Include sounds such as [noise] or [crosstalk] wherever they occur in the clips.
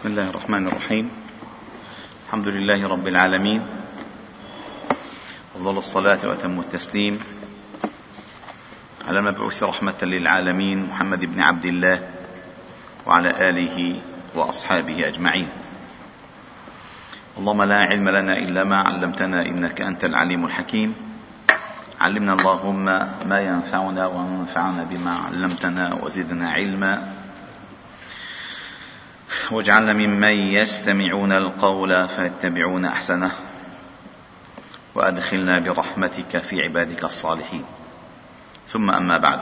بسم الله الرحمن الرحيم الحمد لله رب العالمين أفضل الصلاة وأتم التسليم على المبعوث رحمة للعالمين محمد بن عبد الله وعلى آله وأصحابه أجمعين اللهم لا علم لنا إلا ما علمتنا إنك أنت العليم الحكيم علمنا اللهم ما ينفعنا وانفعنا بما علمتنا وزدنا علما واجعلنا ممن يستمعون القول فيتبعون أحسنه وأدخلنا برحمتك في عبادك الصالحين. ثم أما بعد.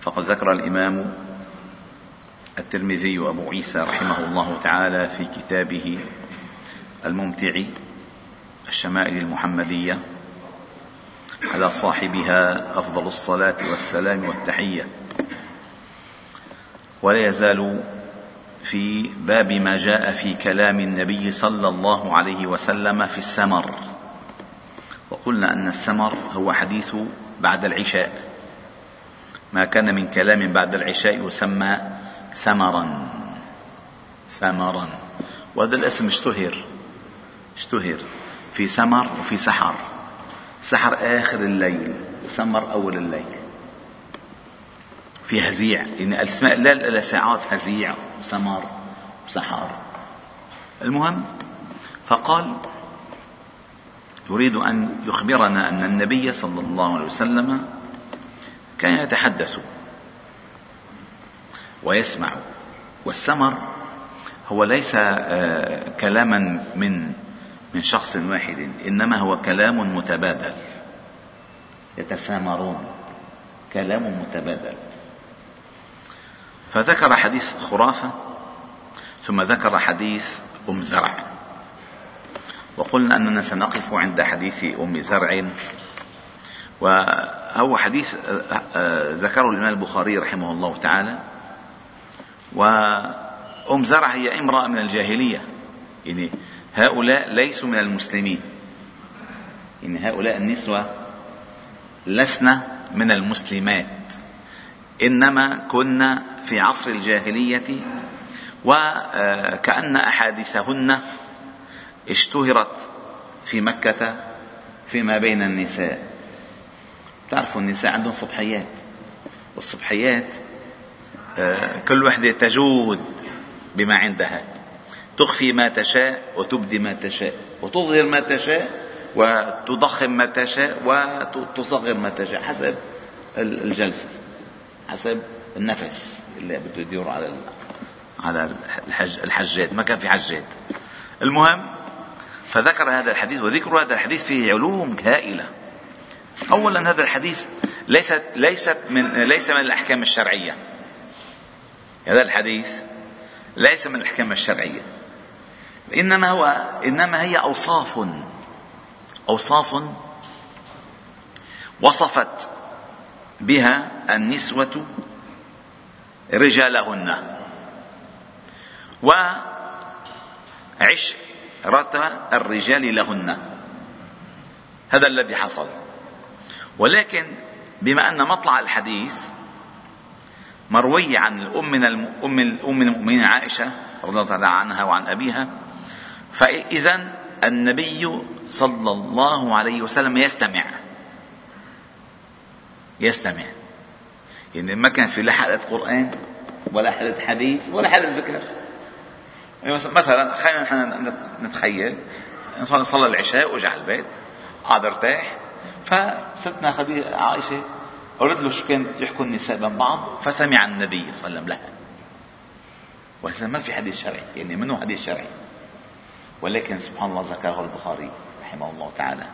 فقد ذكر الإمام الترمذي أبو عيسى رحمه الله تعالى في كتابه الممتع الشمائل المحمدية على صاحبها أفضل الصلاة والسلام والتحية. ولا يزال في باب ما جاء في كلام النبي صلى الله عليه وسلم في السمر. وقلنا أن السمر هو حديث بعد العشاء. ما كان من كلام بعد العشاء يسمى سمرا. سمرا. وهذا الاسم اشتهر. اشتهر في سمر وفي سحر. سحر آخر الليل وسمر أول الليل. في هزيع يعني الاسماء لا ساعات هزيع. وسمر وسحر المهم فقال يريد أن يخبرنا أن النبي صلى الله عليه وسلم كان يتحدث ويسمع والسمر هو ليس آه، كلاما من من شخص واحد إنما هو كلام متبادل. يتسامرون كلام متبادل. فذكر حديث خرافة ثم ذكر حديث أم زرع. وقلنا أننا سنقف عند حديث أم زرع. وهو حديث ذكره الإمام البخاري رحمه الله تعالى. وأم زرع هي امرأة من الجاهلية. يعني هؤلاء ليسوا من المسلمين. يعني هؤلاء النسوة لسن من المسلمات. إنما كنا في عصر الجاهلية وكأن أحاديثهن اشتهرت في مكة فيما بين النساء. تعرفوا النساء عندهم صبحيات والصبحيات كل وحدة تجود بما عندها. تخفي ما تشاء وتبدي ما تشاء وتظهر ما تشاء وتضخم ما تشاء وتصغر ما تشاء حسب الجلسة حسب النفس. اللي بده يدور على على الحج الحجات ما كان في حجات المهم فذكر هذا الحديث وذكر هذا الحديث فيه علوم هائله اولا هذا الحديث ليست ليست من ليس من الأحكام الشرعية. هذا الحديث ليس من الأحكام الشرعية. إنما هو إنما هي أوصاف أوصاف وصفت بها النسوة رجالهن. وعشرة الرجال لهن. هذا الذي حصل. ولكن بما أن مطلع الحديث مروي عن الأم من الأم الأم المؤمنين عائشة رضي الله تعالى عنها وعن أبيها فإذا النبي صلى الله عليه وسلم يستمع. يستمع. يعني ما كان في لا حلقة قرآن ولا حلقة حديث ولا حلقة ذكر. يعني مثلا خلينا نحن نتخيل إنسان صلى العشاء واجى على البيت قعد ارتاح فستنا خديجة عائشة قالت له شو كان يحكوا النساء بين بعض فسمع النبي صلى الله عليه وسلم لها. وهذا ما في حديث شرعي يعني منه حديث شرعي؟ ولكن سبحان الله ذكره البخاري رحمه الله تعالى.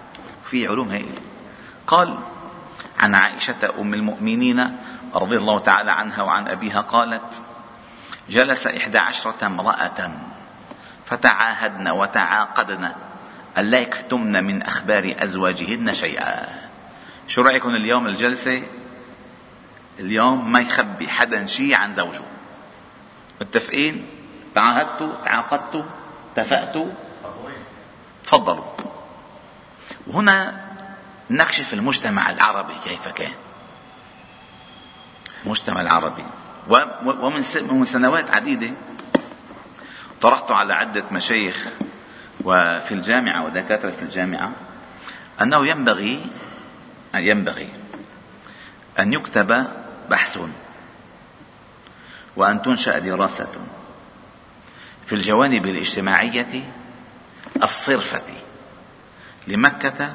في علوم هائلة قال عن عائشة أم المؤمنين رضي الله تعالى عنها وعن أبيها قالت جلس إحدى عشرة امرأة فتعاهدن وتعاقدن ألا يكتمن من أخبار أزواجهن شيئا. شو رأيكم اليوم الجلسة؟ اليوم ما يخبي حدا شيء عن زوجه. متفقين؟ تعاهدتوا تعاقدتوا اتفقتوا؟ تفضلوا. وهنا نكشف المجتمع العربي كيف كان. المجتمع العربي. ومن سنوات عديدة طرحت على عدة مشايخ وفي الجامعة ودكاترة في الجامعة أنه ينبغي ينبغي أن يكتب بحث وأن تنشأ دراسة في الجوانب الاجتماعية الصرفة لمكة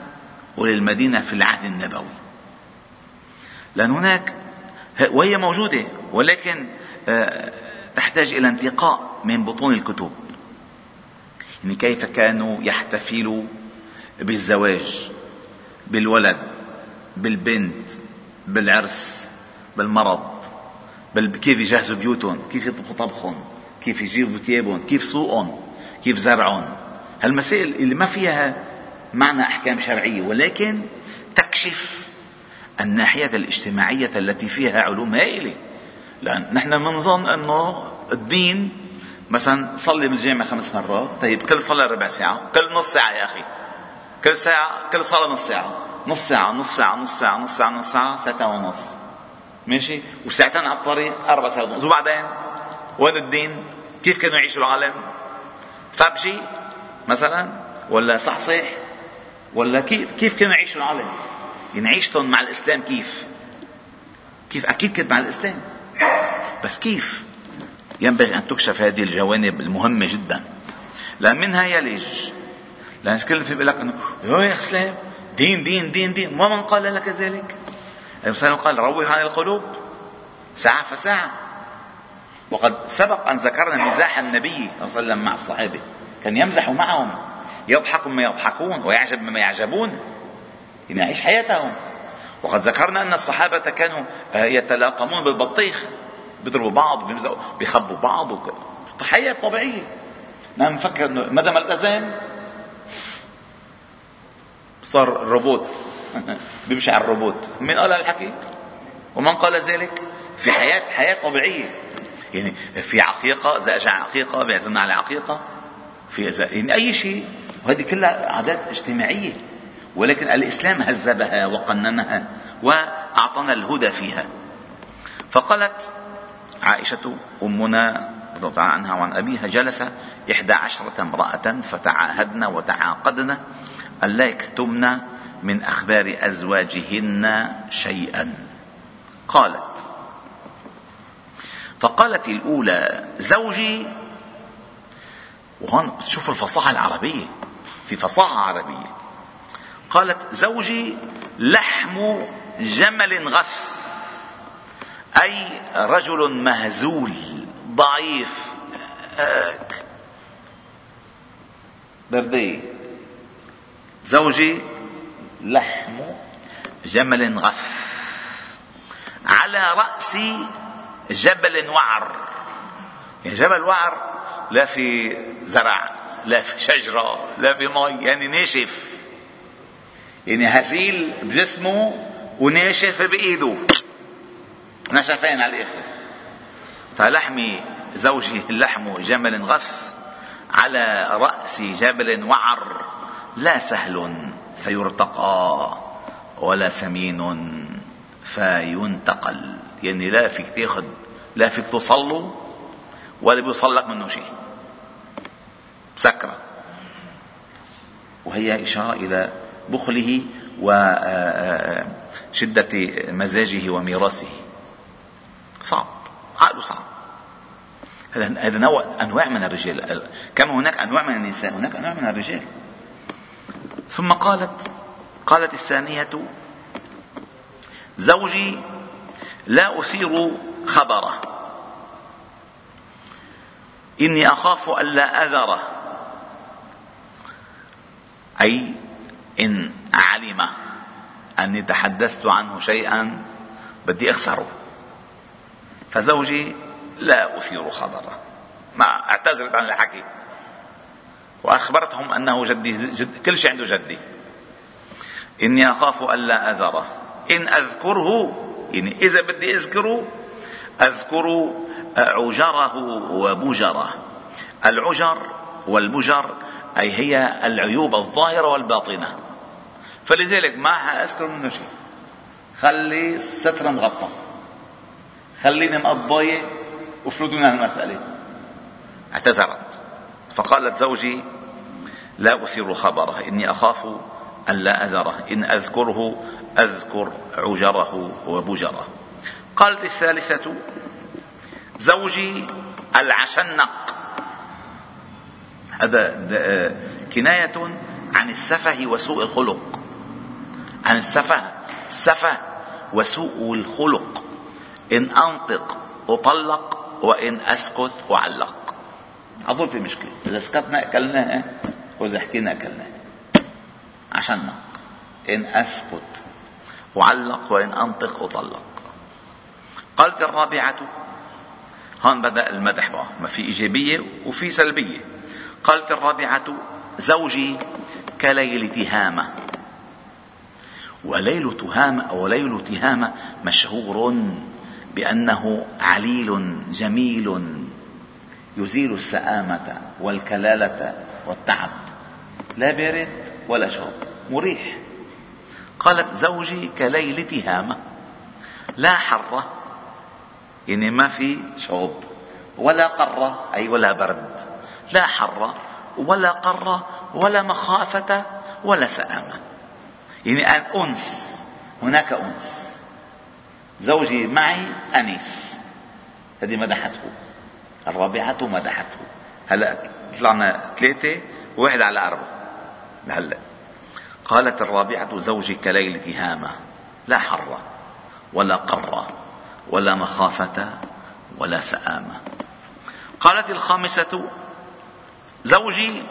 وللمدينة في العهد النبوي. لأن هناك وهي موجودة ولكن آه، تحتاج إلى انتقاء من بطون الكتب. يعني كيف كانوا يحتفلوا بالزواج بالولد بالبنت بالعرس بالمرض كيف يجهزوا بيوتهم كيف يطبخوا طبخهم كيف يجيبوا ثيابهم كيف سوقهم كيف زرعهم. هالمسائل اللي ما فيها معنى أحكام شرعية ولكن تكشف الناحية الاجتماعية التي فيها علوم هائلة. لأن نحن بنظن أنه الدين مثلا صلي بالجامع خمس مرات طيب كل صلاة ربع ساعة كل نص ساعة يا أخي. كل ساعة كل صلاة نص ساعة. نص ساعة نص ساعة نص ساعة نص ساعة نص ساعة ساعتين ونص. ماشي؟ وساعتين على الطريق أربع ساعات ونص. وبعدين؟ وين الدين؟ كيف كانوا يعيشوا العالم؟ فبشي مثلا؟ ولا صحصح ولا كيف كيف كانوا يعيشوا العالم؟ يعني عيشتهم مع الإسلام كيف؟ كيف؟ أكيد كانت مع الإسلام. بس كيف؟ ينبغي أن تكشف هذه الجوانب المهمة جدا. لأن منها يلج. لأن كل في بيقول لك انه يا إسلام دين دين دين دين. ومن قال لك ذلك؟ الرسول قال روح عن القلوب ساعة فساعة. وقد سبق أن ذكرنا مزاح النبي صلى الله عليه وسلم مع الصحابة. كان يمزح معهم يضحك مما يضحكون ويعجب مما يعجبون. يعيش حياتهم. وقد ذكرنا أن الصحابة كانوا يتلاقمون بالبطيخ بيضربوا بعض بيمزقوا بيخبوا بعض حياة طبيعية. نعم نفكر مدى ما التزم صار روبوت [laughs] بيمشي على الروبوت. مين قال الحكي؟ ومن قال ذلك؟ في حياة حياة طبيعية. يعني في عقيقة إذا أجى عقيقة بيعزمنا على عقيقة في إذا يعني أي شيء. وهذه كلها عادات اجتماعية. ولكن الإسلام هذبها وقننها وأعطانا الهدى فيها. فقالت عائشة أمنا رضي الله عنها وعن أبيها جلس إحدى عشرة امرأة فتعاهدن وتعاقدن ألا يكتمن من أخبار أزواجهن شيئا. قالت فقالت الأولى زوجي. وهون تشوف الفصاحة العربية. في فصاحة عربية قالت زوجي لحم جمل غث أي رجل مهزول ضعيف بردي زوجي لحم جمل غث على رأسي جبل وعر. يعني جبل وعر لا في زرع لا في شجرة لا في مي يعني ناشف. يعني هزيل بجسمه وناشف بإيده. نشفين على الآخر. فلحمي زوجي اللحم جمل غث على رأس جبل وعر. لا سهل فيرتقى ولا سمين فينتقل. يعني لا فيك تاخذ لا فيك توصل ولا بيوصل لك منه شيء. سكرة. وهي إشارة إلى بخله وشدة مزاجه وميراثه. صعب عقله صعب. هذا هذا نوع أنواع من الرجال. كما هناك أنواع من النساء؟ هناك أنواع من الرجال. ثم قالت قالت الثانية زوجي لا أثير خبره. إني أخاف ألا أذره. أي إن علم أني تحدثت عنه شيئا بدي أخسره. فزوجي لا أثير خبره. ما اعتذرت عن الحكي. وأخبرتهم أنه جدي جد كل شيء عنده جدي. إني أخاف ألا أذره. إن أذكره يعني إذا بدي أذكره أذكر عجره وبجره. العجر والبجر أي هي العيوب الظاهرة والباطنة. فلذلك ما حأذكر منه شيء. خلي الستر مغطى. خليني مقضية وفلوت من المسألة اعتذرت. فقالت زوجي لا أثير خبره إني أخاف أن لا أذره إن أذكره أذكر عجره وبجره. قالت الثالثة زوجي العشنق. هذا كناية عن السفه وسوء الخلق. عن السفه. السفه وسوء الخلق. إن أنطق أطلق وإن أسكت أعلق. أظن في مشكلة. إذا سكتنا أكلناها وإذا حكينا أكلناها. عشان إن أسكت أعلق وإن أنطق أطلق. قالت الرابعة. هون بدأ المدح بقى. ما في إيجابية وفي سلبية. قالت الرابعة. زوجي كليل تهامة. وليل تهامة أو ليل تهامة مشهور بأنه عليل جميل يزيل السآمة والكلالة والتعب. لا بارد ولا شرب مريح. قالت زوجي كليل تهامة لا حرة يعني ما في شوب ولا قرة أي ولا برد لا حرة ولا قرة ولا مخافة ولا سآمة. يعني أنس. هناك أنس. زوجي معي أنيس. هذه مدحته. الرابعة مدحته. هلا طلعنا ثلاثة وواحد على أربعة. هلا قالت الرابعة زوجي كليل تهامة. لا حرة ولا قرة ولا مخافة ولا سآمة قالت الخامسة زوجي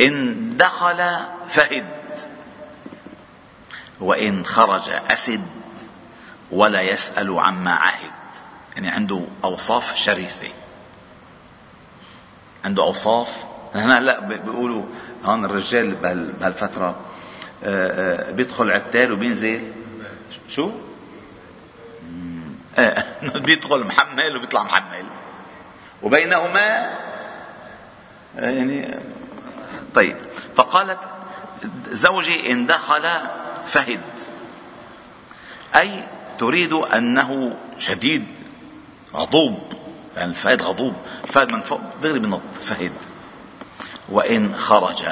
إن دخل فهد. وإن خرج أسد ولا يسأل عما عهد. يعني عنده أوصاف شرسة. عنده أوصاف. هنا لا بيقولوا هون الرجال بهالفترة. آه، آه، بيدخل عتال وبينزل. شو؟ آه، [laughs] بيدخل محمل وبيطلع محمل. وبينهما يعني طيب. فقالت زوجي إن دخل فهد أي تريد أنه شديد غضوب يعني الفهد غضوب الفهد من فوق دغري بنط فهد وإن خرج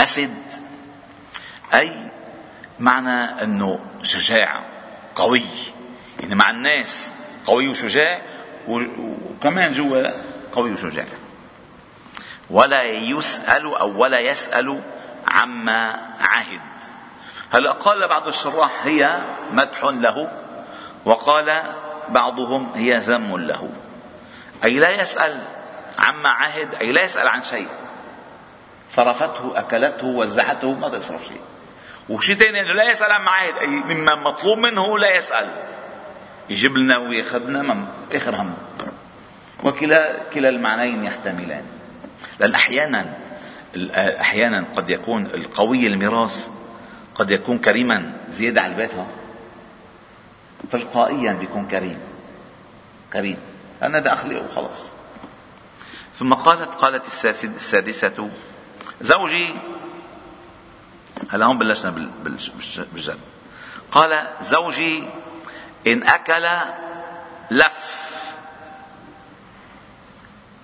أسد أي معنى أنه شجاع قوي. يعني مع الناس قوي وشجاع وكمان جوا قوي وشجاع. ولا يسأل أو ولا يسأل عما عهد. هلا قال بعض الشراح هي مدح له وقال بعضهم هي ذم له. أي لا يسأل عما عهد أي لا يسأل عن شيء. صرفته أكلته وزعته ما تصرف شيء. وشيء ثاني إنه لا يسأل عما عهد أي مما مطلوب منه لا يسأل. يجيب لنا وياخذنا اخر هم. وكلا كلا المعنيين يحتملان. لأن أحيانا أحيانا قد يكون القوي الميراث قد يكون كريما زيادة على البيت تلقائيا بيكون كريم. كريم. لأن هذا وخلص ثم قالت قالت السادسة زوجي هلا هون بلشنا بالجد. قال زوجي إن أكل لف.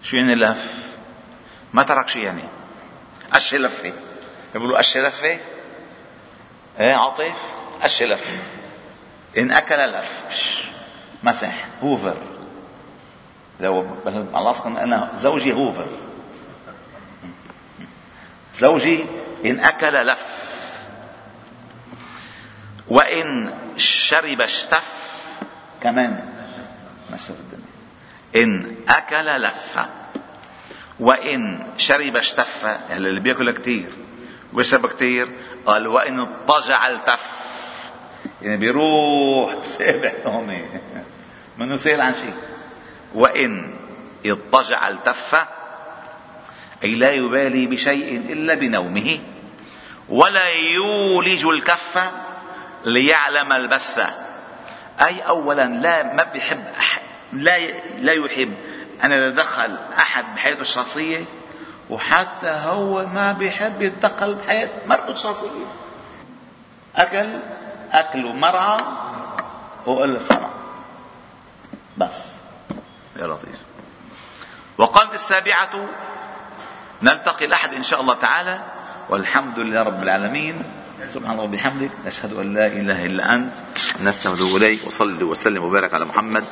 شو يعني لف؟ ما ترك شيء يعني. قش لفة. بيقولوا قش لفة؟ إيه عاطف قش لفة إن أكل لف مسح. هوفر. لو الله أنا زوجي هوفر. زوجي إن أكل لف. وإن شرب اشتف. كمان. ما الدنيا إن أكل لف. وإن شرب اشتف. يعني اللي بياكل كثير وبيشرب كثير قال وإن اضطجع التف. يعني بيروح سابح هون منه سائل عن شيء؟ وإن اضطجع التف. أي لا يبالي بشيء إلا بنومه. ولا يولج الكف ليعلم البث. أي أولا لا ما بيحب أحد لا لا يحب أن يتدخل أحد بحياته الشخصية. وحتى هو ما بيحب يتدخل بحياة مرته الشخصية. أكل أكل مرعى وقال صنع بس. يا لطيف. وقالت السابعة. نلتقي الأحد إن شاء الله تعالى. والحمد لله رب العالمين. سبحان الله وبحمدك. نشهد أن لا إله إلا أنت. نستهدو إليك. وصلي وسلم وبارك على محمد.